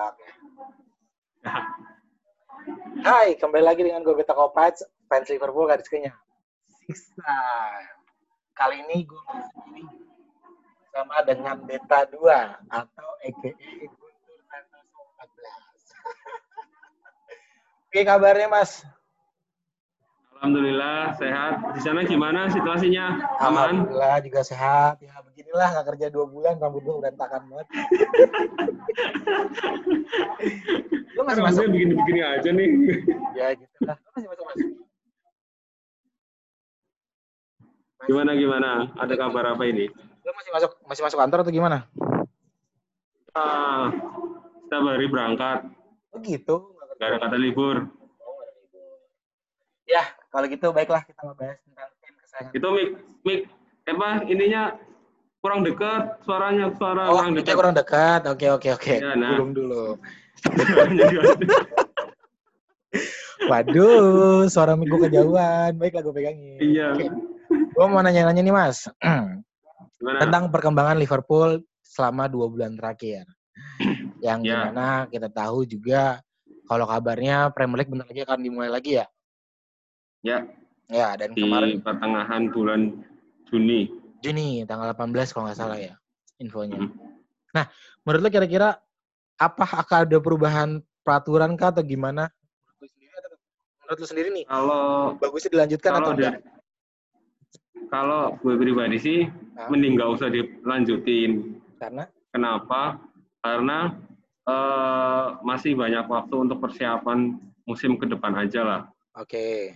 Oke. Hai, kembali lagi dengan gue Beta Kopats, fans Liverpool garis kenyang. Sisa. Kali ini gue sendiri sama dengan Beta 2 atau EKE Guntur Santoso 14. Oke kabarnya Mas? Alhamdulillah sehat. Di sana gimana situasinya? Aman? Alhamdulillah juga sehat. Ya beginilah nggak kerja dua bulan rambut gue berantakan banget. Lu masih masuk? Rambutnya begini-begini aja nih. Ya gitu lah. Lu masih masuk mas? Gimana gimana? Ada kabar apa ini? Lu masih masuk masih masuk kantor atau gimana? Ah, setiap hari berangkat. Oh gitu. nggak kerja. Gak ada kata libur. Oh, nggak ada libur. Ya kalau gitu baiklah kita ngebahas tentang tim kesayangan. Itu mik mik apa ininya kurang dekat suaranya suara Oh, kurang dekat. kurang dekat. Oke oke oke. Ya, nah. Belum dulu. Waduh, suara mic gue kejauhan. Baiklah gue pegangin. Iya. Oke. Gue mau nanya-nanya nih mas. Gimana? tentang perkembangan Liverpool selama dua bulan terakhir. Yang Ya. di mana kita tahu juga kalau kabarnya Premier League bentar lagi akan dimulai lagi ya. Ya, Ya, dan di kemarin pertengahan bulan Juni. Juni tanggal 18 kalau nggak salah ya infonya. Hmm. Nah, menurut lo kira-kira apa akan ada perubahan peraturan kah atau gimana? Menurut lo sendiri atau- nih, Kalau bagusnya dilanjutkan atau kalau enggak? dari kalau gue pribadi sih Hah? mending nggak usah dilanjutin. Karena Kenapa? Karena eh, masih banyak waktu untuk persiapan musim ke depan aja lah. oke.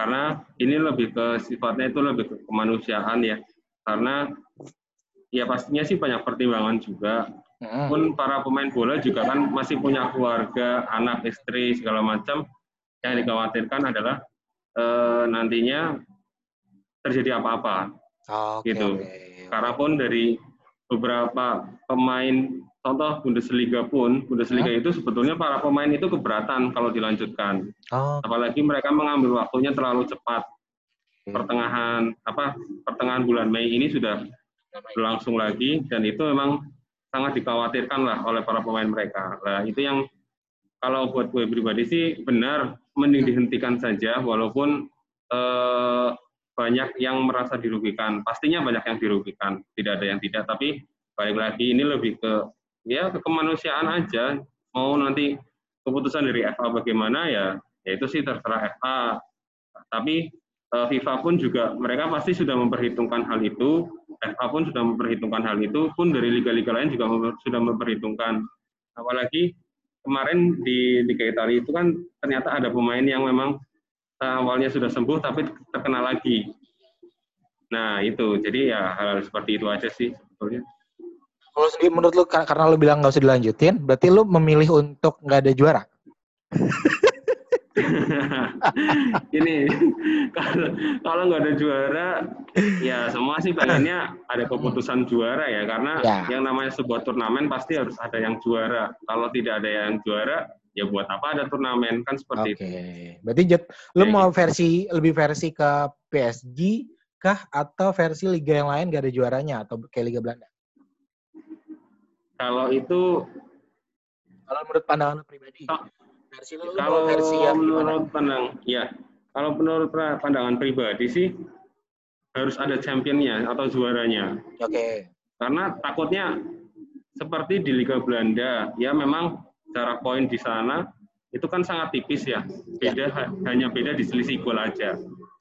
Karena ini lebih ke sifatnya itu lebih ke kemanusiaan ya. Karena ya pastinya sih banyak pertimbangan juga. Pun para pemain bola juga kan masih punya keluarga, anak, istri segala macam. Yang dikhawatirkan adalah eh, nantinya terjadi apa-apa. Oke, gitu. oke. Karena pun dari beberapa pemain, contoh Bundesliga pun, Bundesliga itu sebetulnya para pemain itu keberatan kalau dilanjutkan. Oh, Apalagi mereka mengambil waktunya terlalu cepat. Pertengahan apa pertengahan bulan Mei ini sudah berlangsung lagi dan itu memang sangat dikhawatirkan lah oleh para pemain mereka. Nah, itu yang kalau buat gue pribadi sih benar mending dihentikan saja walaupun eh, banyak yang merasa dirugikan. Pastinya banyak yang dirugikan, tidak ada yang tidak. Tapi balik lagi ini lebih ke ya ke kemanusiaan aja. Mau nanti keputusan dari FA bagaimana ya, ya itu sih terserah FA. Tapi eh, FIFA pun juga mereka pasti sudah memperhitungkan hal itu. FA pun sudah memperhitungkan hal itu. Pun dari liga-liga lain juga sudah memperhitungkan. Apalagi kemarin di Liga Italia itu kan ternyata ada pemain yang memang eh, awalnya sudah sembuh tapi terkena lagi. Nah itu, jadi ya hal-hal seperti itu aja sih sebetulnya. Kalau menurut lu kar- karena lu bilang nggak usah dilanjutin, berarti lu memilih untuk nggak ada juara? Ini kalau kalau nggak ada juara, ya semua sih pengennya ada keputusan juara ya karena Ya. yang namanya sebuah turnamen pasti harus ada yang juara. Kalau tidak ada yang juara, ya buat apa ada turnamen kan seperti Oke. itu. Berarti Jet, lu Kayak mau versi lebih versi ke PSG kah atau versi liga yang lain gak ada juaranya atau kayak liga Belanda? Kalau itu Kalau menurut pandangan pribadi, Oh. versi lu, kalau versi yang gimana? menurut pandang ya kalau menurut pandangan pribadi sih harus ada championnya atau juaranya Oke. karena takutnya seperti di Liga Belanda ya memang cara poin di sana itu kan sangat tipis ya beda ha- hanya beda di selisih gol aja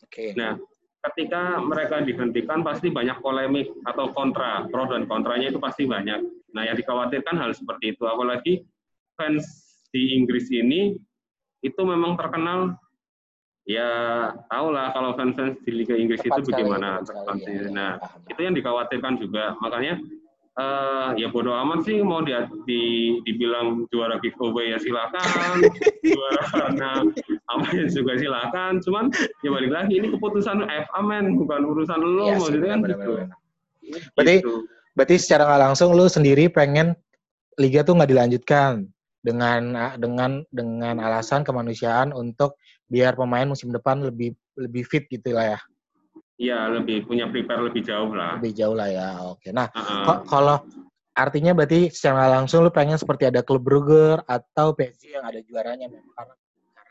Oke. nah ketika mereka dihentikan pasti banyak polemik atau kontra pro dan kontranya itu pasti banyak nah yang dikhawatirkan hal seperti itu. Apalagi fans di Inggris ini itu memang terkenal. Ya tahu lah kalau fans-fans di Liga Inggris Tepat itu bagaimana sekali, ya, ya, nah itu yang dikhawatirkan juga. Makanya eh, ya bodo amat sih mau dia di, dibilang juara giveaway ya silakan. Juara karena apa ya juga silakan. Cuman ya balik lagi ini keputusan FA men. Bukan urusan lo sih, maksudnya kan gitu. Berarti- Gitu. Berarti secara nggak langsung lu sendiri pengen liga tuh nggak dilanjutkan dengan dengan dengan alasan kemanusiaan untuk biar pemain musim depan lebih lebih fit gitu lah ya, Iya lebih punya prepare lebih jauh lah lebih jauh lah ya. Oke. Nah. Ko- kalau artinya berarti secara langsung lu pengen seperti ada klub Brugge atau PSG yang ada juaranya memang karena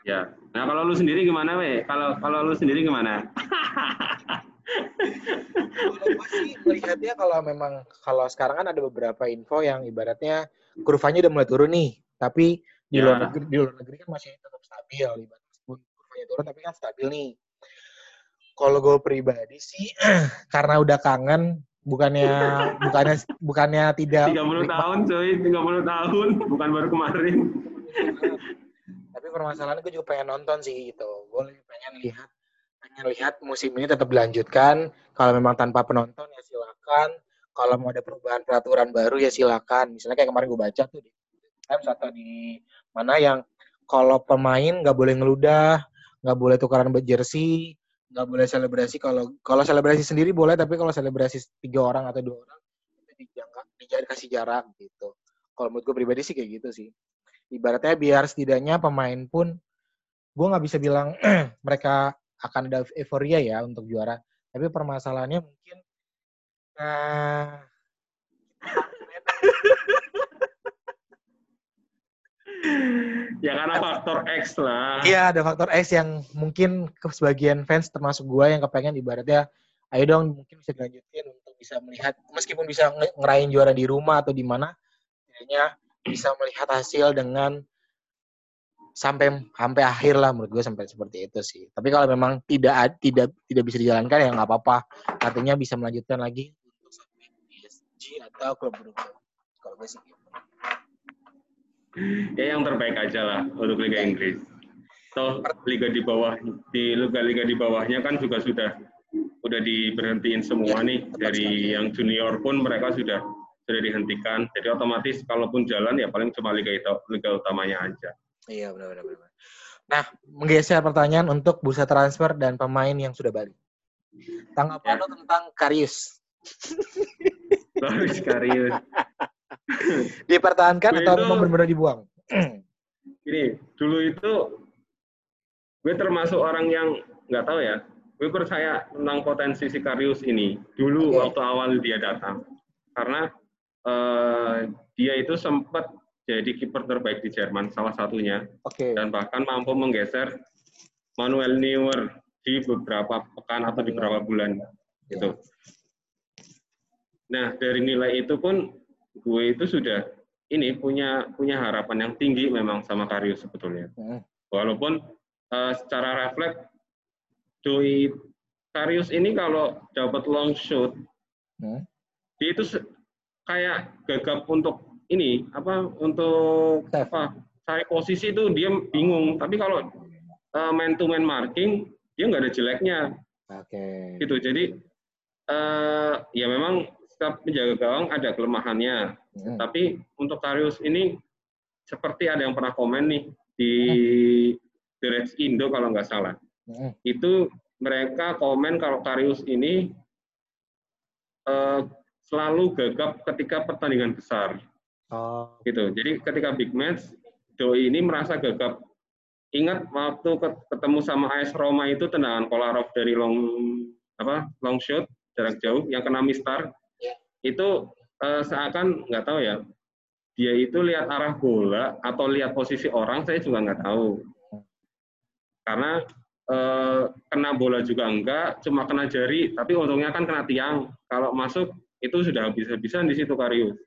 Ya. Nah kalau lu sendiri gimana, we? Kalau kalau lu sendiri gimana? kalau gue sih melihatnya kalau memang kalau sekarang kan ada beberapa info yang ibaratnya kurvanya udah mulai turun nih, tapi di Ya. luar negeri di luar negeri kan masih tetap stabil, ibaratnya kurvanya turun tapi kan stabil nih. Kalau gue pribadi sih karena udah kangen bukannya bukannya bukannya tidak 30 tahun, cuy. 30 tahun. Bukan baru kemarin. tapi permasalahan gue juga pengen nonton sih gitu gue pengen lihat pengen lihat musim ini tetap dilanjutkan. Kalau memang tanpa penonton ya silakan. Kalau mau ada perubahan peraturan baru ya silakan. Misalnya kayak kemarin gue baca tuh di Times atau di mana yang kalau pemain nggak boleh ngeludah nggak boleh tukaran jersey nggak boleh selebrasi. Kalau kalau selebrasi sendiri boleh tapi kalau selebrasi tiga orang atau dua orang itu dijangka dijadi kasih jarak gitu. Kalau menurut gue pribadi sih kayak gitu sih. Ibaratnya biar setidaknya pemain pun gue nggak bisa bilang mereka akan ada euforia ya untuk juara tapi permasalahannya mungkin nah Ya karena faktor X lah. Iya, ada faktor X yang mungkin ke sebagian fans termasuk gue yang kepengen ibaratnya, ayo dong mungkin bisa dilanjutin untuk bisa melihat, meskipun bisa nge- ngerayain juara di rumah atau di mana, setidaknya bisa melihat hasil dengan sampai sampai akhir lah menurut gue sampai seperti itu sih. Tapi kalau memang tidak tidak tidak bisa dijalankan ya nggak apa-apa. Artinya bisa melanjutkan lagi untuk sampai PSG atau klub berikut. Kalau gue sih gitu. Ya yang terbaik aja lah untuk Liga Inggris. Toh liga di bawah di liga-liga di bawahnya kan juga sudah udah diberhentiin semua nih dari yang junior pun mereka sudah sudah dihentikan. Jadi otomatis kalaupun jalan ya paling cuma liga itu liga utamanya aja. Iya benar-benar. benar. Nah, menggeser pertanyaan untuk bursa transfer dan pemain yang sudah balik. Tanggapan Ya. lo tentang Karius? Loris Karius. Dipertahankan Gue atau itu- memang benar-benar dibuang? Gini, dulu itu gue termasuk orang yang nggak tahu ya. Gue percaya tentang potensi si Karius ini dulu Oke. waktu awal dia datang. Karena eh, dia itu sempat jadi kiper terbaik di Jerman salah satunya Oke. dan bahkan mampu menggeser Manuel Neuer di beberapa pekan atau di beberapa bulan gitu. Nah dari nilai itu pun gue itu sudah ini punya punya harapan yang tinggi memang sama Karius sebetulnya. Hmm. Walaupun eh, secara refleks Doi Karius ini kalau dapat long shot Hmm. dia itu kayak gagap untuk ini apa untuk Save. apa cari posisi itu dia bingung tapi kalau man to man marking dia nggak ada jeleknya Oke. gitu jadi eh, ya memang setiap penjaga gawang ada kelemahannya Hmm. tapi untuk Karius ini seperti ada yang pernah komen nih di The Reds Indo kalau nggak salah Hmm. itu mereka komen kalau Karius ini eh, selalu gagap ketika pertandingan besar Oh. gitu. Jadi ketika big match Doi ini merasa gagap. Ingat waktu ket- ketemu sama AS Roma itu tendangan Kolarov dari long apa long shot jarak jauh yang kena mistar itu eh, seakan nggak tahu ya dia itu lihat arah bola atau lihat posisi orang saya juga nggak tahu karena eh, kena bola juga enggak cuma kena jari tapi untungnya kan kena tiang kalau masuk itu sudah habis-habisan di situ Karius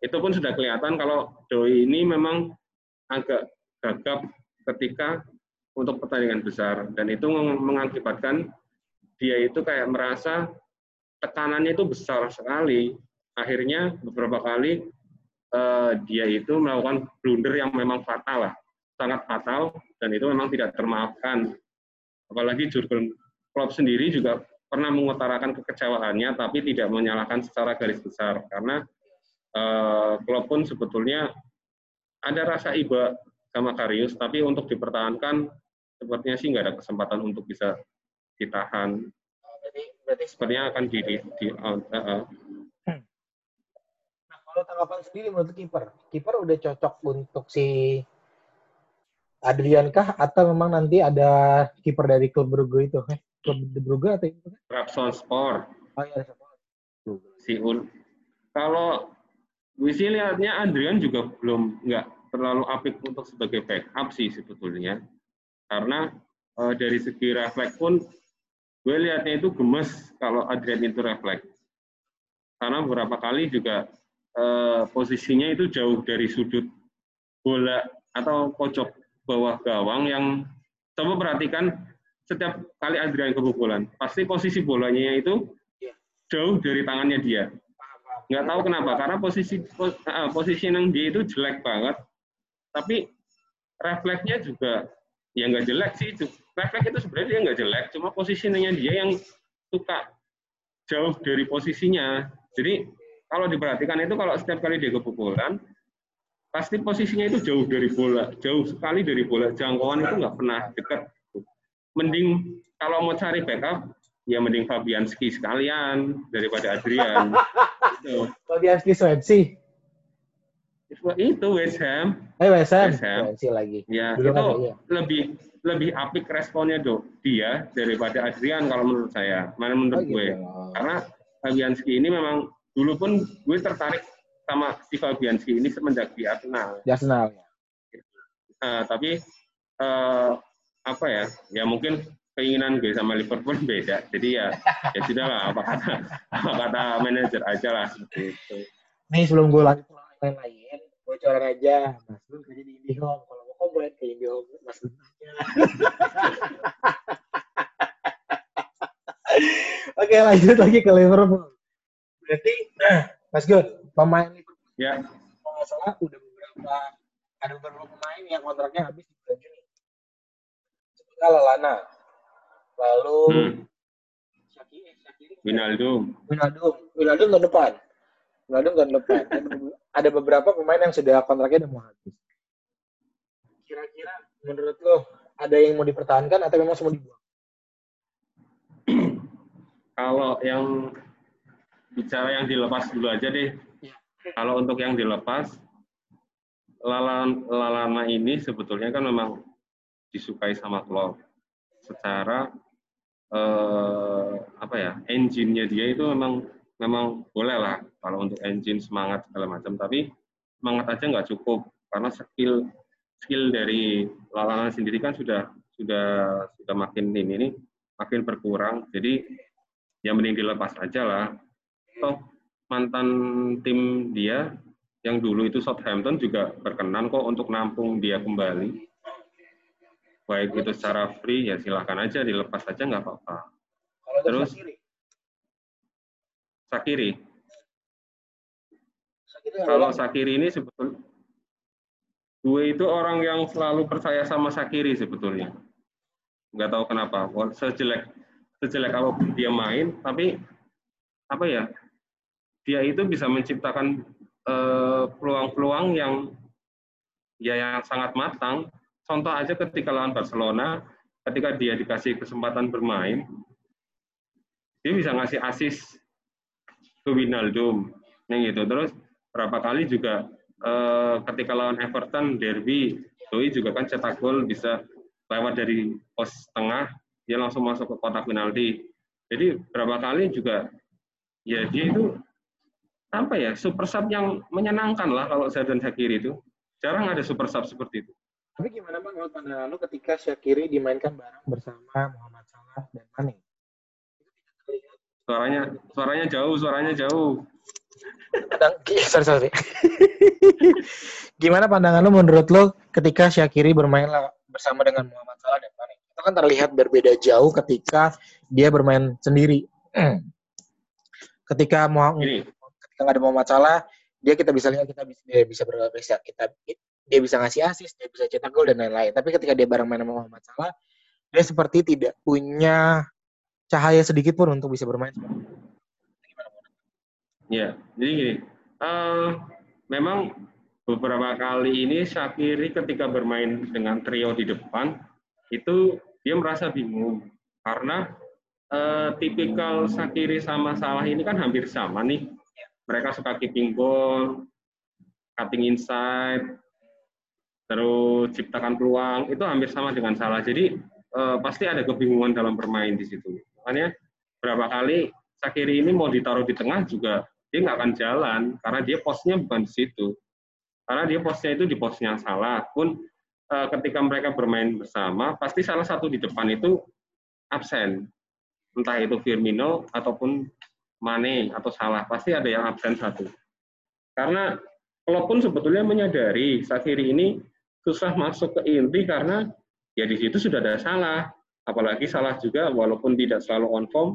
itu pun sudah kelihatan kalau Doi ini memang agak gagap ketika untuk pertandingan besar. Dan itu meng- mengakibatkan dia itu kayak merasa tekanannya itu besar sekali. Akhirnya beberapa kali eh, dia itu melakukan blunder yang memang fatal lah. Sangat fatal dan itu memang tidak termaafkan. Apalagi Jurgen Klopp sendiri juga pernah mengutarakan kekecewaannya tapi tidak menyalahkan secara garis besar. Karena Klopp pun sebetulnya ada rasa iba sama Karius, tapi untuk dipertahankan sepertinya sih nggak ada kesempatan untuk bisa ditahan. Berarti, berarti Sepertinya akan di, di, di out. eh, eh. Nah, kalau tanggapan sendiri menurut kiper, kiper udah cocok untuk si Adrian kah atau memang nanti ada kiper dari klub Brugge itu? Eh, klub De Brugge atau itu? Trabzonspor, Oh iya, si Un. Kalau gue sih lihatnya Adrian juga belum nggak terlalu apik untuk sebagai backup sih sebetulnya. Karena uh, dari segi refleks pun gue lihatnya itu gemes kalau Adrian itu refleks. Karena beberapa kali juga uh, posisinya itu jauh dari sudut bola atau pojok bawah gawang yang coba perhatikan setiap kali Adrian kebobolan, pasti posisi bolanya itu iya. jauh dari tangannya dia. Nggak tahu kenapa, karena posisi posisi yang dia itu jelek banget, tapi refleksnya juga ya nggak jelek sih. Refleks itu sebenarnya dia nggak jelek, cuma posisinya dia yang suka jauh dari posisinya. Jadi kalau diperhatikan itu kalau setiap kali dia kebobolan, pasti posisinya itu jauh dari bola, jauh sekali dari bola. Jangkauan itu nggak pernah dekat mending kalau mau cari backup ya mending Fabianski sekalian daripada Adrian. gitu. Fabianski Swansea. Itu West Ham. Eh West Ham. West Ham. Swansea lagi. Ya, Dulu itu ya. lebih lebih apik responnya dok dia daripada Adrian kalau menurut saya. Mana menurut oh, gue. Gitu. Karena Fabianski ini memang dulu pun gue tertarik sama si Fabianski ini semenjak di Arsenal. Di Arsenal. Uh, tapi uh, apa ya ya mungkin keinginan gue sama Liverpool beda. Jadi ya ya sudah lah apa kata apa kata manajer aja lah seperti itu. Nih sebelum gue lanjut lain lain bocoran aja. Mas Gun kerja di IndiHome kalau mau komplain ke IndiHome Mas Gun aja. Oke lanjut lagi ke Liverpool. Berarti Mas Gun pemain Liverpool ya. kalau nggak salah udah beberapa ada beberapa pemain yang kontraknya habis di bulan Juni. Lalana. Lalu hmm. Syakiri, Syakiri. Winaldum. Winaldum. Winaldum tahun depan. Winaldum tahun depan. ada beberapa pemain yang sudah kontraknya udah mau habis. Kira-kira menurut lo ada yang mau dipertahankan atau memang semua dibuang? Kalau yang bicara yang dilepas dulu aja deh. Ya. Kalau untuk yang dilepas, Lalana, Lalana ini sebetulnya kan memang disukai sama Klopp secara eh, apa ya engine-nya dia itu memang memang boleh lah kalau untuk engine semangat segala macam. Tapi semangat aja nggak cukup karena skill skill dari Lalana sendiri kan sudah sudah sudah makin ini nih makin berkurang. Jadi ya mending dilepas aja lah. Toh mantan tim dia yang dulu itu Southampton juga berkenan kok untuk nampung dia kembali baik itu secara free ya silahkan aja dilepas aja nggak apa-apa. Terus Sakiri. Sakiri kalau Sakiri ini sebetulnya gue itu orang yang selalu percaya sama Sakiri sebetulnya. Nggak tahu kenapa. Sejelek sejelek apa pun dia main, tapi apa ya? Dia itu bisa menciptakan eh, peluang-peluang yang ya yang sangat matang contoh aja ketika lawan Barcelona, ketika dia dikasih kesempatan bermain, dia bisa ngasih asis ke Winaldum, yang gitu. Terus berapa kali juga eh, ketika lawan Everton derby, Doi juga kan cetak gol bisa lewat dari pos tengah, dia langsung masuk ke kotak penalti. Jadi berapa kali juga ya dia itu apa ya super sub yang menyenangkan lah kalau saya dan Shakiri itu jarang ada super sub seperti itu. Tapi gimana bang menurut pandangan lu ketika Syakiri dimainkan bareng bersama Muhammad Salah dan Mane? Suaranya suaranya jauh, suaranya jauh. sorry, sorry. gimana pandangan lu menurut lu ketika Syakiri bermain bersama dengan Muhammad Salah dan Mane? Itu kan terlihat berbeda jauh ketika dia bermain sendiri. ketika mau ketika nggak ada Muhammad Salah, dia kita bisa lihat kita bisa dia bisa kita dia bisa ngasih asis, dia bisa cetak gol dan lain-lain. Tapi ketika dia bareng main sama Muhammad Salah, dia seperti tidak punya cahaya sedikit pun untuk bisa bermain. Ya, jadi gini, uh, memang beberapa kali ini Shakiri ketika bermain dengan trio di depan itu dia merasa bingung karena uh, tipikal Shakiri sama Salah ini kan hampir sama nih. Mereka suka keeping ball, cutting inside, terus ciptakan peluang itu hampir sama dengan salah. Jadi eh, pasti ada kebingungan dalam bermain di situ. Makanya berapa kali Sakiri ini mau ditaruh di tengah juga dia nggak akan jalan karena dia posnya bukan di situ. Karena dia posnya itu di posnya salah. Pun uh, ketika mereka bermain bersama, pasti salah satu di depan itu absen. Entah itu Firmino ataupun Mane atau salah, pasti ada yang absen satu. Karena walaupun sebetulnya menyadari Sakiri ini susah masuk ke inti karena ya di situ sudah ada salah. Apalagi salah juga walaupun tidak selalu on form,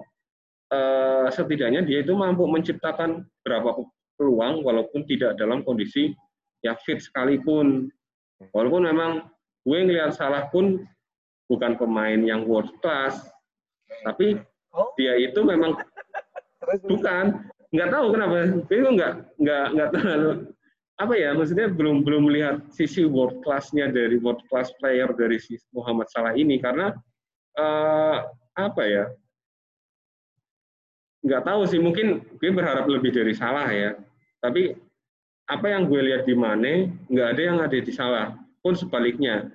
uh, setidaknya dia itu mampu menciptakan berapa peluang walaupun tidak dalam kondisi ya fit sekalipun. Walaupun memang gue ngelihat salah pun bukan pemain yang world class, tapi oh. dia itu memang bukan nggak tahu kenapa itu nggak nggak nggak terlalu apa ya maksudnya belum belum melihat sisi world classnya dari world class player dari si Muhammad Salah ini karena uh, apa ya nggak tahu sih mungkin gue berharap lebih dari Salah ya. Tapi apa yang gue lihat di Mane nggak ada yang ada di Salah pun sebaliknya.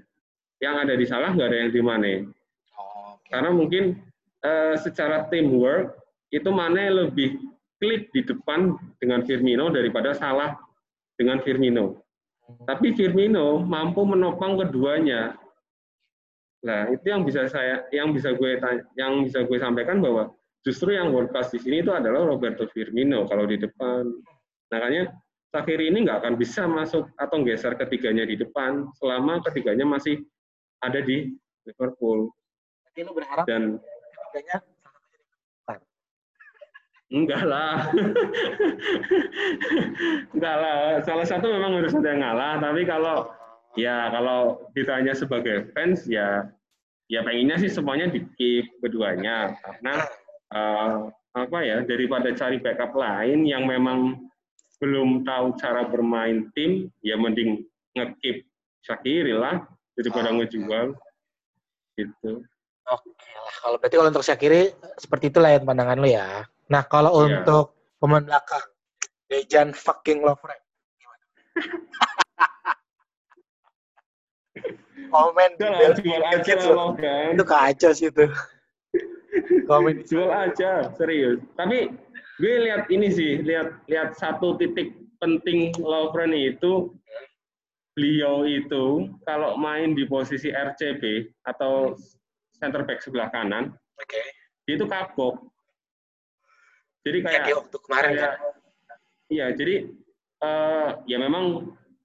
Yang ada di Salah nggak ada yang di Mane. Oh, okay. karena mungkin uh, secara teamwork itu Mane lebih klik di depan dengan Firmino daripada Salah dengan Firmino. Tapi Firmino mampu menopang keduanya. Nah itu yang bisa saya yang bisa gue yang bisa gue sampaikan bahwa justru yang world class di sini itu adalah Roberto Firmino kalau di depan. Makanya Sakiri ini nggak akan bisa masuk atau geser ketiganya di depan selama ketiganya masih ada di Liverpool. Jadi lu berharap dan ketiganya Enggak lah. Enggak lah. Salah satu memang harus ada yang ngalah, tapi kalau ya kalau ditanya sebagai fans ya ya pengennya sih semuanya di keep keduanya karena uh, apa ya daripada cari backup lain yang memang belum tahu cara bermain tim, ya mending ngekip Shakiri lah daripada oh, ngejual. Gitu. Oke lah, kalau berarti kalau untuk Shakiri seperti itulah yang pandangan lu ya. Nah kalau yeah. untuk pemain belakang, Dejan fucking Lovren. Komen di jual aja kan. Itu kacau sih itu. Komen jual aja, serius. Tapi gue lihat ini sih, lihat lihat satu titik penting Lovren itu beliau itu kalau main di posisi RCB atau center back sebelah kanan, okay. dia itu kapok. Jadi kayak, kayak waktu kemarin kayak, kan? Iya, jadi uh, ya memang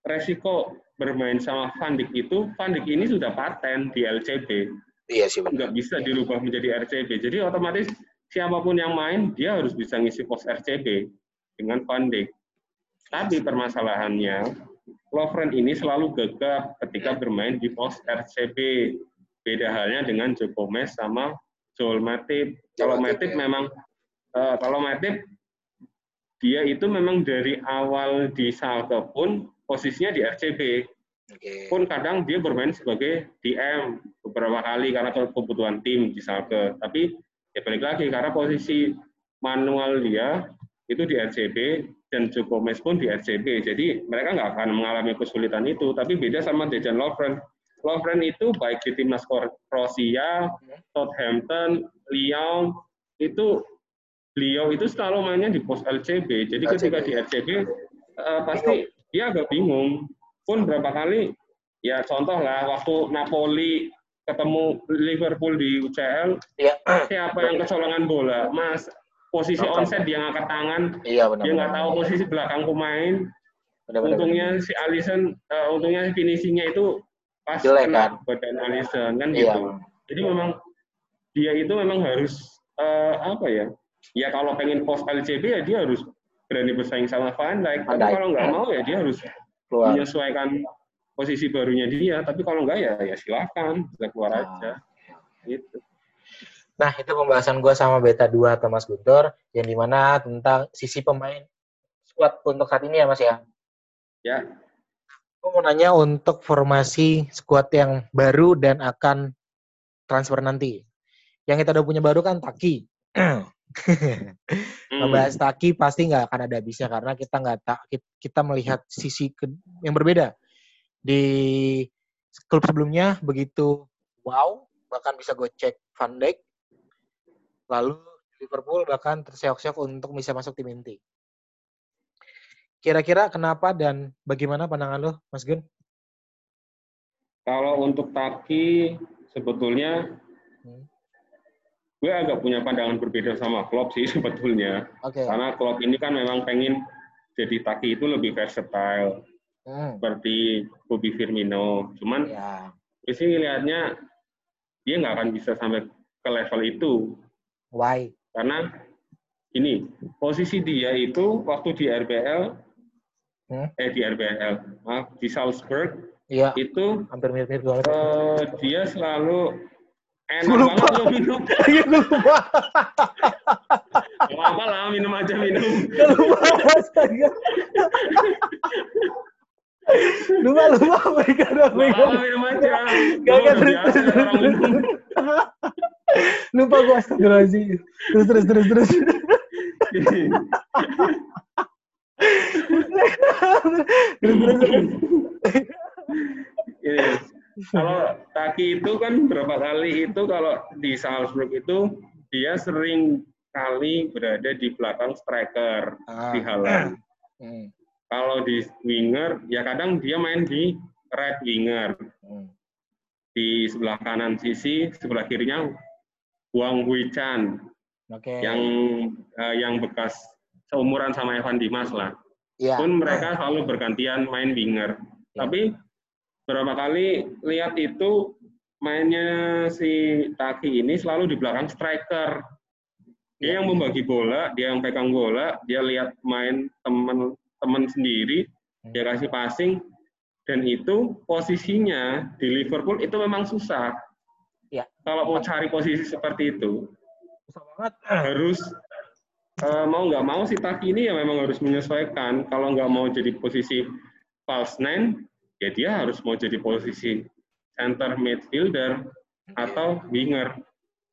resiko bermain sama Van Dijk itu, Van Dijk ini sudah paten di LCB. Iya sih benar. Nggak bisa dirubah menjadi RCB. Jadi otomatis siapa pun yang main dia harus bisa ngisi pos RCB dengan Van Dijk. Tapi permasalahannya Lovren ini selalu gagap ketika bermain di pos RCB. Beda halnya dengan Joe Gomez sama Joel Matip. Kalau Matip ya. memang uh, kalau Matip dia itu memang dari awal di Salke pun posisinya di RCB. Okay. Pun kadang dia bermain sebagai DM beberapa kali karena kebutuhan tim di Salke. Tapi ya balik lagi karena posisi manual dia itu di RCB dan Joko Mes pun di RCB. Jadi mereka nggak akan mengalami kesulitan itu. Tapi beda sama Dejan Lovren. Lovren itu baik di timnas Kroasia, Southampton, Lyon, itu beliau itu selalu mainnya di pos LCB. Jadi ketika di RCB uh, pasti dia agak bingung. Pun berapa kali ya contoh lah waktu Napoli ketemu Liverpool di UCL, ya. siapa yang kecolongan bola? Mas, posisi onset dia ngangkat tangan, iya, benar, dia nggak tahu posisi belakang pemain. Benar, benar, untungnya benar. si Alisson, uh, untungnya finishingnya itu pas Jelek, kena kan? badan Alisson kan iya. gitu. Jadi memang dia itu memang harus uh, apa ya? Ya kalau pengen post LCB ya dia harus berani bersaing sama Van Dijk. Tapi kalau nggak mau ya dia harus Keluar. menyesuaikan posisi barunya dia. Tapi kalau enggak ya ya silakan. Bisa keluar nah. aja. Gitu. Nah itu pembahasan gue sama beta 2 Thomas Guntur yang di mana tentang sisi pemain squad untuk saat ini ya mas ya? Ya. Gue mau nanya untuk formasi squad yang baru dan akan transfer nanti. Yang kita udah punya baru kan Taki hmm. ngebahas Taki pasti nggak akan ada habisnya karena kita nggak tak kita melihat sisi ke, yang berbeda di klub sebelumnya begitu wow bahkan bisa gue cek Van Dijk lalu Liverpool bahkan terseok-seok untuk bisa masuk tim inti kira-kira kenapa dan bagaimana pandangan lo, Mas Gun? Kalau untuk Taki sebetulnya hmm. Gue agak punya pandangan berbeda sama Klopp sih sebetulnya. Okay. Karena Klopp ini kan memang pengen jadi Taki itu lebih versatile. Hmm. Seperti Bobby Firmino. Cuman ya. gue sih ngelihatnya dia nggak akan bisa sampai ke level itu. Why? Karena ini posisi dia itu waktu di RBL hmm? eh di RBL maaf di Salzburg Iya. Itu hampir mirip-mirip uh, dia selalu enak lupa. banget lo minum. Iya, gue lupa. Gak apa lah, minum aja minum. Gak lupa, astaga. lupa, lupa, mereka udah minum. minum aja. Gak, gak, terus, terus, Lupa gue astagfirullahaladzim. Terus, terus, terus, terus. terus, terus, terus ini kalau Taki itu kan berapa kali itu kalau di Salzburg itu dia sering kali berada di belakang striker ah. di Halan. Hmm. Kalau di winger ya kadang dia main di right winger. Hmm. Di sebelah kanan sisi, sebelah kirinya Wang Huichan. Okay. Yang uh, yang bekas seumuran sama Evan Dimas lah. Ya. Pun mereka selalu bergantian main winger. Ya. Tapi berapa kali lihat itu mainnya si Taki ini selalu di belakang striker. Dia yang membagi bola, dia yang pegang bola, dia lihat main teman-teman sendiri, dia kasih passing, dan itu posisinya di Liverpool itu memang susah. Ya. Kalau mau cari posisi seperti itu, susah banget. Harus uh, mau nggak mau si Taki ini ya memang harus menyesuaikan. Kalau nggak mau jadi posisi false nine, ya dia harus mau jadi posisi center midfielder atau winger.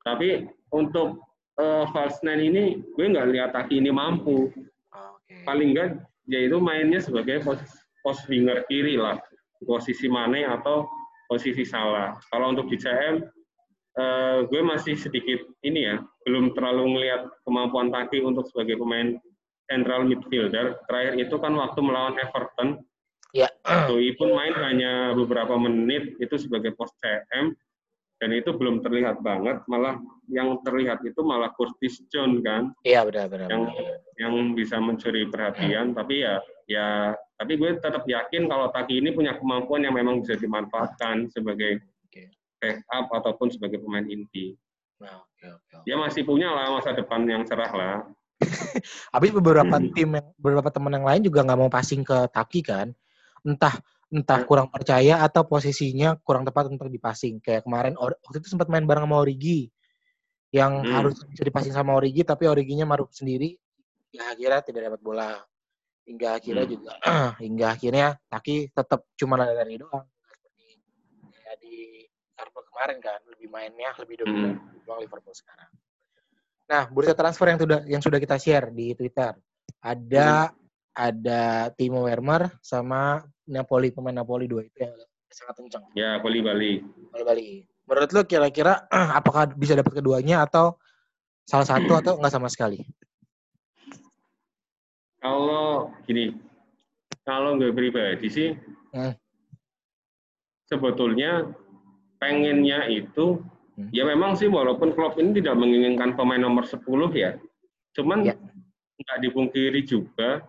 Tapi untuk uh, false nine ini gue nggak lihat Taki ini mampu. Okay. Paling nggak yaitu mainnya sebagai pos, pos winger kiri lah, posisi Mane atau posisi Salah. Kalau untuk di CM uh, eh, gue masih sedikit ini ya, belum terlalu melihat kemampuan Taki untuk sebagai pemain central midfielder. Terakhir itu kan waktu melawan Everton Ya. Doi pun main hanya beberapa menit itu sebagai pos CM dan itu belum terlihat banget, malah yang terlihat itu malah Curtis John kan. Iya benar benar. Yang benar. yang bisa mencuri perhatian, tapi ya ya tapi gue tetap yakin kalau Taki ini punya kemampuan yang memang bisa dimanfaatkan sebagai okay. backup ataupun sebagai pemain inti. Nah, okay, okay, okay. Dia masih punya lah masa depan yang cerah lah. Habis beberapa hmm. tim yang beberapa teman yang lain juga nggak mau passing ke Taki kan entah entah iya. kurang percaya atau posisinya kurang tepat untuk dipasing. Kayak kemarin waktu itu sempat main bareng sama Origi yang hmm. harus bisa dipasing sama Origi tapi Originya maruk sendiri ya akhirnya tidak dapat bola hingga akhirnya hmm. juga hingga akhirnya Taki tetap cuma ada dari doang seperti ya di Liverpool kemarin kan lebih mainnya lebih dominan hmm. Liverpool sekarang. Nah bursa transfer yang sudah yang sudah kita share di Twitter ada hmm ada Timo Werner sama Napoli pemain Napoli dua itu yang sangat kencang. Ya, Poli Bali. Poli Bali. Menurut lo kira-kira apakah bisa dapat keduanya atau salah satu atau enggak sama sekali? Kalau gini, kalau gue pribadi sih, hmm. sebetulnya pengennya itu, hmm. ya memang sih walaupun klub ini tidak menginginkan pemain nomor 10 ya, cuman ya. nggak dipungkiri juga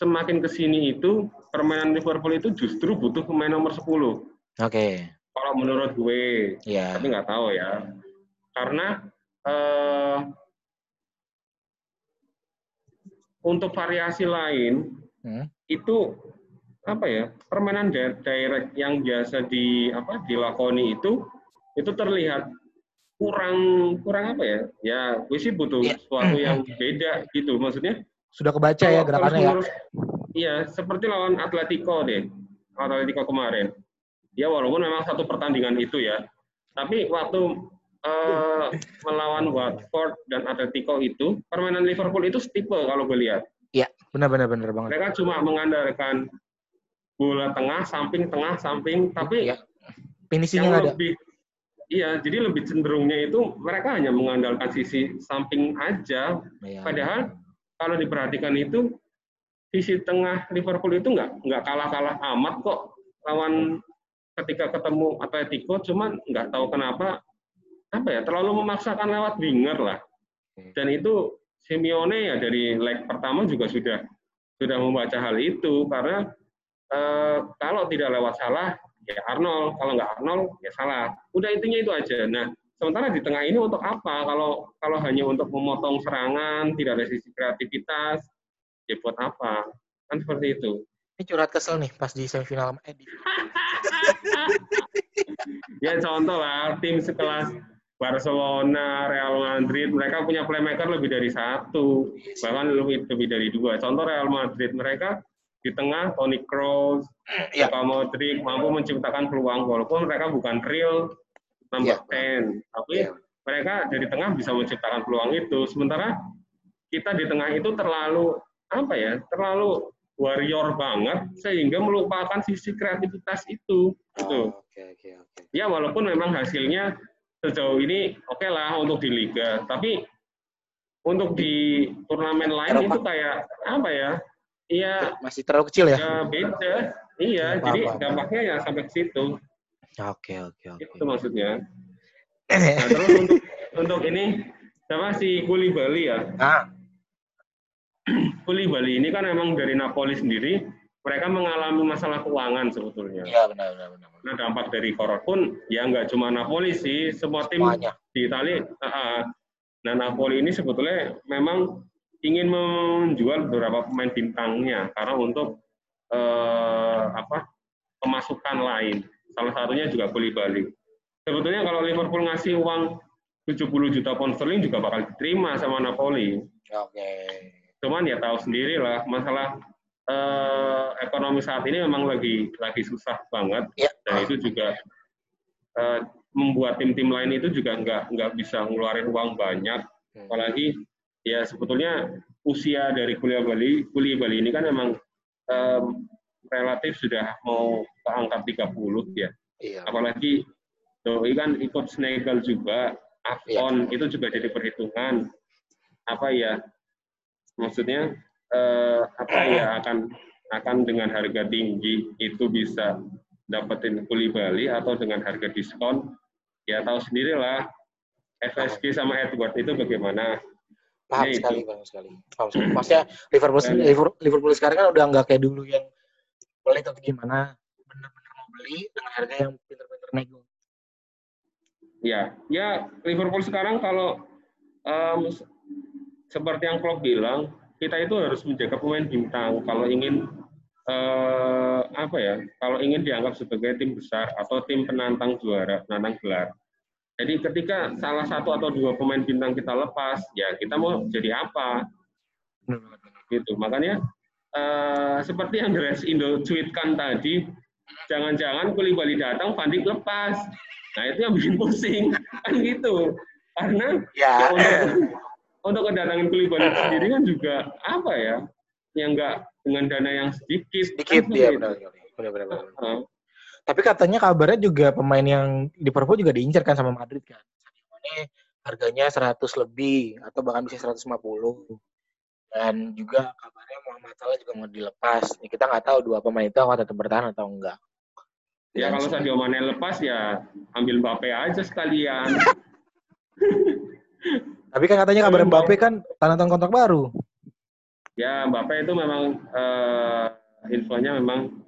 semakin ke sini itu permainan Liverpool itu justru butuh pemain nomor 10. Oke. Okay. Kalau menurut gue, yeah. tapi nggak tahu ya. Karena uh, untuk variasi lain hmm? itu apa ya permainan direct yang biasa di apa dilakoni itu itu terlihat kurang kurang apa ya ya gue sih butuh yeah. sesuatu yang beda gitu maksudnya sudah kebaca ya gerakannya ya? Iya, seperti lawan Atletico deh. Atletico kemarin. Ya walaupun memang satu pertandingan itu ya. Tapi waktu uh, melawan Watford dan Atletico itu, permainan Liverpool itu setipe kalau gue lihat. Iya, benar-benar benar banget. Mereka cuma mengandalkan bola tengah, samping, tengah, samping, tapi ya. finishingnya ada. Lebih, iya, jadi lebih cenderungnya itu mereka hanya mengandalkan sisi samping aja. Ya. Padahal kalau diperhatikan itu sisi tengah Liverpool itu nggak nggak kalah-kalah amat kok lawan ketika ketemu Atletico, cuman nggak tahu kenapa apa ya terlalu memaksakan lewat winger lah. Dan itu Simeone ya dari leg pertama juga sudah sudah membaca hal itu karena eh, kalau tidak lewat salah ya Arnold, kalau nggak Arnold ya salah. Udah intinya itu aja. Nah, sementara di tengah ini untuk apa? Kalau kalau hanya untuk memotong serangan, tidak ada sisi kreativitas, ya buat apa? Kan seperti itu. Ini curhat kesel nih pas di semifinal eh, di... ya contoh lah tim sekelas Barcelona, Real Madrid, mereka punya playmaker lebih dari satu, bahkan lebih lebih dari dua. Contoh Real Madrid, mereka di tengah Toni Kroos, ya. Luka Modric mampu menciptakan peluang walaupun mereka bukan real number ya. 10, tapi ya. mereka dari tengah bisa menciptakan peluang itu. Sementara kita di tengah itu terlalu apa ya? Terlalu warrior banget sehingga melupakan sisi kreativitas itu. Gitu. Oh, okay, okay, okay. Ya walaupun memang hasilnya sejauh ini oke okay lah untuk di liga, tapi untuk di turnamen lain itu kayak apa ya? Iya. Masih terlalu kecil ya? Ya beda. Iya, apa, jadi apa, dampaknya ya sampai ke situ. Oke, oke, oke. Itu maksudnya. Nah, terus untuk untuk ini sama si Kuli Bali ya. Ah. Kuli Bali ini kan emang dari Napoli sendiri mereka mengalami masalah keuangan sebetulnya. Iya benar benar benar. Nah dampak dari korot pun ya nggak cuma Napoli sih, semua tim Semuanya. di Italia. Uh, nah Napoli ini sebetulnya memang ingin menjual beberapa pemain bintangnya karena untuk eh, apa pemasukan lain. Salah satunya juga Bali. Sebetulnya kalau Liverpool ngasih uang 70 juta pound sterling juga bakal diterima sama Napoli. Oke. Okay. Cuman ya tahu sendiri lah masalah eh, ekonomi saat ini memang lagi lagi susah banget ya. dan itu juga eh, membuat tim-tim lain itu juga nggak nggak bisa ngeluarin uang banyak, hmm. apalagi ya sebetulnya usia dari kuliah Bali, kuliah Bali ini kan memang um, relatif sudah mau ke angka 30 ya. Iya. Apalagi Doi kan ikut Snagel juga, Afon iya. itu juga jadi perhitungan apa ya maksudnya eh, apa ya akan akan dengan harga tinggi itu bisa dapetin kuli Bali atau dengan harga diskon? Ya tahu sendirilah FSG sama Edward itu bagaimana? Paham ya, sekali paham sekali. Paham sekali. Maksudnya Liverpool Liverpool, Liverpool sekarang kan udah nggak kayak dulu yang pelit atau gimana. Benar-benar mau beli dengan harga yang pinter-pinter nego. Ya ya Liverpool sekarang kalau um, seperti yang Klopp bilang kita itu harus menjaga pemain bintang kalau ingin uh, apa ya kalau ingin dianggap sebagai tim besar atau tim penantang juara penantang gelar jadi ketika salah satu atau dua pemain bintang kita lepas, ya kita mau jadi apa? Gitu. Makanya uh, seperti yang Dres Indo tweetkan tadi, jangan-jangan Kulibali datang, Fandik lepas. Nah itu yang bikin pusing, kan gitu. Karena ya. ya untuk, kedatangan Kulibali sendiri kan juga apa ya, yang enggak dengan dana yang sedikit. Sedikit, kan, ya, benar-benar. Uh, tapi katanya kabarnya juga pemain yang di Liverpool juga diincar kan sama Madrid kan. Ini harganya 100 lebih atau bahkan bisa 150. Dan juga kabarnya Muhammad Salah juga mau dilepas. Kita nggak tahu dua pemain itu akan tetap bertahan atau enggak. Ya kalau Sadio Mane lepas ya ambil Mbappe aja sekalian. Tapi kan katanya kabar Mbappe kan tanda tangan kontrak baru. Ya Mbappe itu memang uh, infonya memang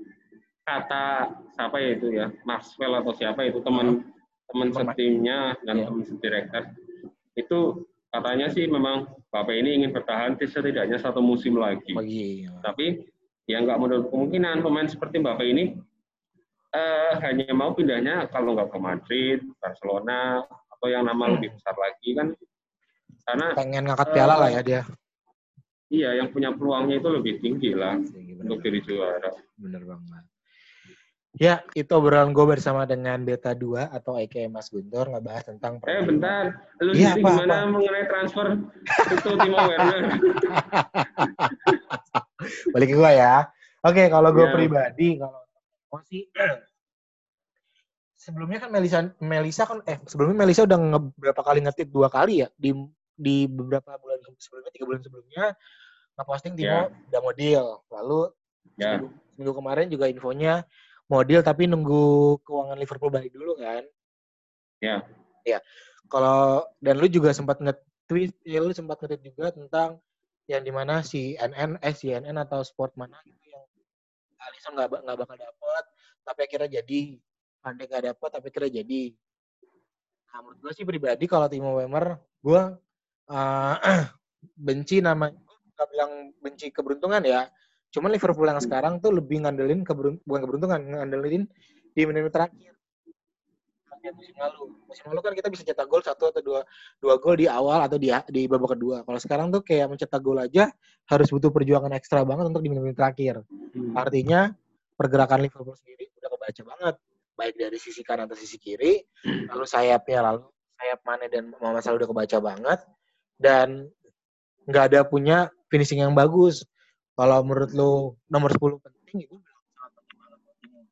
kata siapa ya itu ya Maxwell atau siapa itu teman teman setimnya dan ya. teman direktur itu katanya sih memang Bapak ini ingin bertahan setidaknya satu musim lagi. lagi ya. Tapi ya nggak menurut kemungkinan pemain seperti Bapak ini eh, hanya mau pindahnya kalau nggak ke Madrid, Barcelona atau yang nama hmm. lebih besar lagi kan karena pengen ngangkat piala uh, lah ya dia. Iya, yang punya peluangnya itu lebih tinggi lah tinggi, untuk jadi juara. Bener banget. Ya, itu obrolan gue bersama dengan Beta 2 atau EK Mas Guntur ngebahas tentang Eh, bentar. Lu ya, apa, gimana apa? mengenai transfer itu Timo Werner? Balik ke gue ya. Oke, kalau gue ya. pribadi, kalau oh sih sebelumnya kan Melisa Melisa kan eh sebelumnya Melisa udah nge, berapa kali ngetit dua kali ya di di beberapa bulan sebelumnya tiga bulan sebelumnya ngeposting Timo udah mau deal. Lalu Ya. seminggu, seminggu kemarin juga infonya mau deal tapi nunggu keuangan Liverpool balik dulu kan. Ya. Ya. Kalau dan lu juga sempat nge-tweet, ya lu sempat nge-tweet juga tentang yang di mana si NN, eh si NN atau sport mana gitu yang Alisson nggak nggak bakal dapet, tapi akhirnya jadi. Pandai nggak dapet, tapi akhirnya jadi. Nah, menurut gue sih pribadi kalau Timo Werner, gue uh, benci nama, nggak bilang benci keberuntungan ya. Cuman Liverpool yang sekarang tuh lebih ngandelin keberun, bukan keberuntungan, ngandelin di menit-menit terakhir. Musim lalu. Musim lalu kan kita bisa cetak gol satu atau dua dua gol di awal atau di di babak kedua. Kalau sekarang tuh kayak mencetak gol aja harus butuh perjuangan ekstra banget untuk di menit-menit terakhir. Hmm. Artinya pergerakan Liverpool sendiri udah kebaca banget, baik dari sisi kanan atau sisi kiri, lalu sayapnya lalu sayap Mane dan Muhammad Salah udah kebaca banget dan nggak ada punya finishing yang bagus. Kalau menurut lu nomor 10 penting itu buat Timo.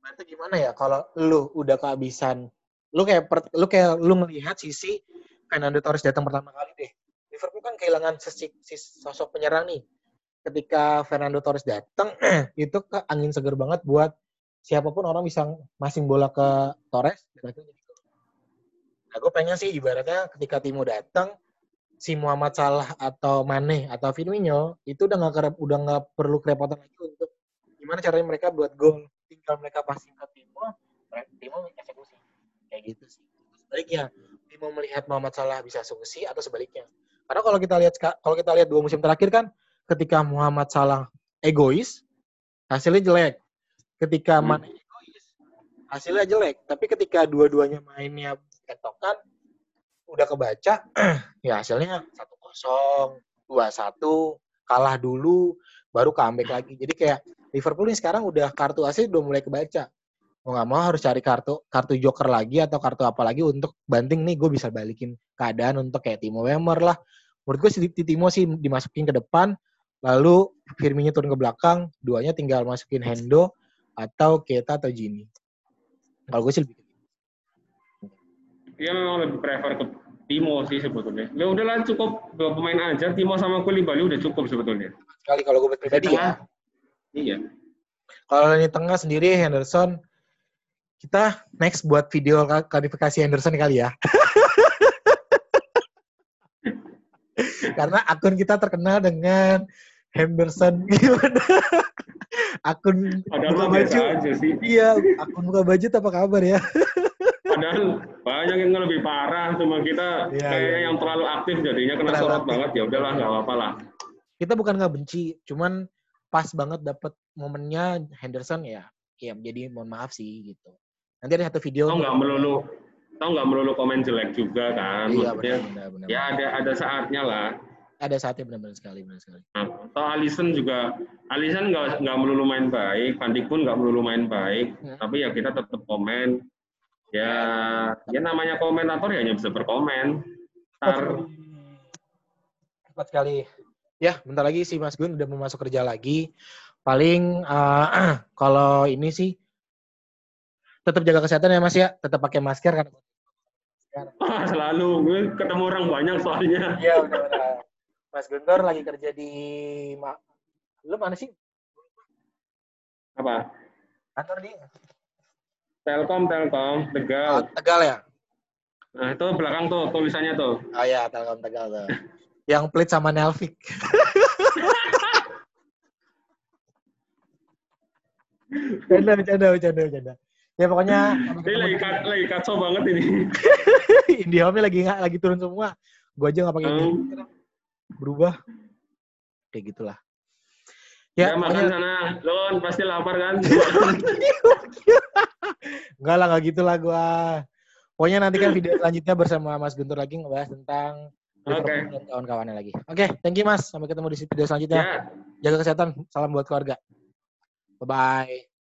Berarti gimana ya kalau lu udah kehabisan lu kayak per- lu kayak lu melihat sisi Fernando Torres datang pertama kali deh. Liverpool kan kehilangan sisi, sisi sosok penyerang nih. Ketika Fernando Torres datang itu ke angin seger banget buat siapa pun orang bisa masing bola ke Torres dan itu jadi gol. Nah, pengen sih ibaratnya ketika Timo datang si Muhammad Salah atau Mane atau Firmino itu udah nggak udah nggak perlu kerepotan lagi untuk gimana caranya mereka buat gol. Tinggal mereka passing ke Timo Timo eksekusi. Kayak gitu sih. Sebaliknya Timo melihat Muhammad Salah bisa eksekusi atau sebaliknya. Karena kalau kita lihat kalau kita lihat dua musim terakhir kan ketika Muhammad Salah egois hasilnya jelek ketika Hmm. Mane egois hasilnya jelek. Tapi ketika dua-duanya mainnya tektokan udah kebaca ya hasilnya satu kosong dua satu kalah dulu baru comeback lagi. Jadi kayak Liverpool ini sekarang udah kartu asli udah mulai kebaca. Mau nggak mau harus cari kartu kartu joker lagi atau kartu apa lagi untuk banting nih gue bisa balikin keadaan untuk kayak Timo Werner lah. Menurut gue si Timo sih dimasukin ke depan lalu Firmino turun ke belakang duanya tinggal masukin Hendo atau Keita atau Gini kalau gue sih lebih Dia memang lebih prefer ke Timo sih sebetulnya. Ya udahlah cukup dua pemain aja, Timo sama Koulibaly udah cukup sebetulnya. sekali kalau gue pribadi ya Iya. Kalau di tengah sendiri Henderson, kita next buat video ka- klarifikasi Henderson kali ya. Karena akun kita terkenal dengan Henderson gimana? akun Padahal buka baju. aja sih. Iya, akun buka baju apa kabar ya? Padahal banyak yang lebih parah, cuma kita Iya, kayak iya, yang terlalu aktif jadinya kena Terlalu sorot aktif. banget. Ya udahlah, nggak apa-apa lah. Kita bukan nggak benci, cuman pas banget dapet momennya Henderson ya. Ya, jadi mohon maaf sih gitu. Nanti ada satu video. Tau nggak melulu, tau nggak melulu komen jelek juga kan? Iya, Maksudnya, benar, benar, benar. ya ada ada saatnya lah. Ada saatnya benar-benar sekali, benar sekali. Nah, atau Alisson juga, Alisson nggak nggak melulu main baik, Van Dijk pun nggak melulu main baik, Hmm. tapi ya kita tetap komen. Ya, ya namanya komentator ya hanya bisa berkomen. Ntar, Cepat sekali. Ya, bentar lagi si Mas Gun udah mau masuk kerja lagi. Paling eh, kalau ini sih tetap jaga kesehatan ya Mas ya, tetap pakai masker kan. ah, selalu gue ketemu orang banyak soalnya. Iya, benar-benar. Mas Guntur lagi kerja di Ma- lu mana sih? Apa? Kantor di Telkom, Telkom, oh, Tegal. Tegal ya? Nah, itu belakang tuh tulisannya tuh. Oh ya, Telkom Tegal tuh. Yang pelit sama Nelvik. Canda, canda, canda, canda. Ya pokoknya Ini lagi, ka- lagi kacau banget ini. Indihome lagi nggak lagi turun semua. Gua aja nggak pakai sekarang. Berubah. Kayak gitulah. Ya, Ya, makan sana. Lon, pasti lapar kan? enggak lah nggak gitulah gua. Pokoknya nanti kan video selanjutnya bersama Mas Guntur lagi ngebahas tentang Oke. Dan kawan-kawannya lagi. Oke, thank you Mas. Sampai ketemu di video selanjutnya. ya, Jaga kesehatan. Salam buat keluarga. Bye bye.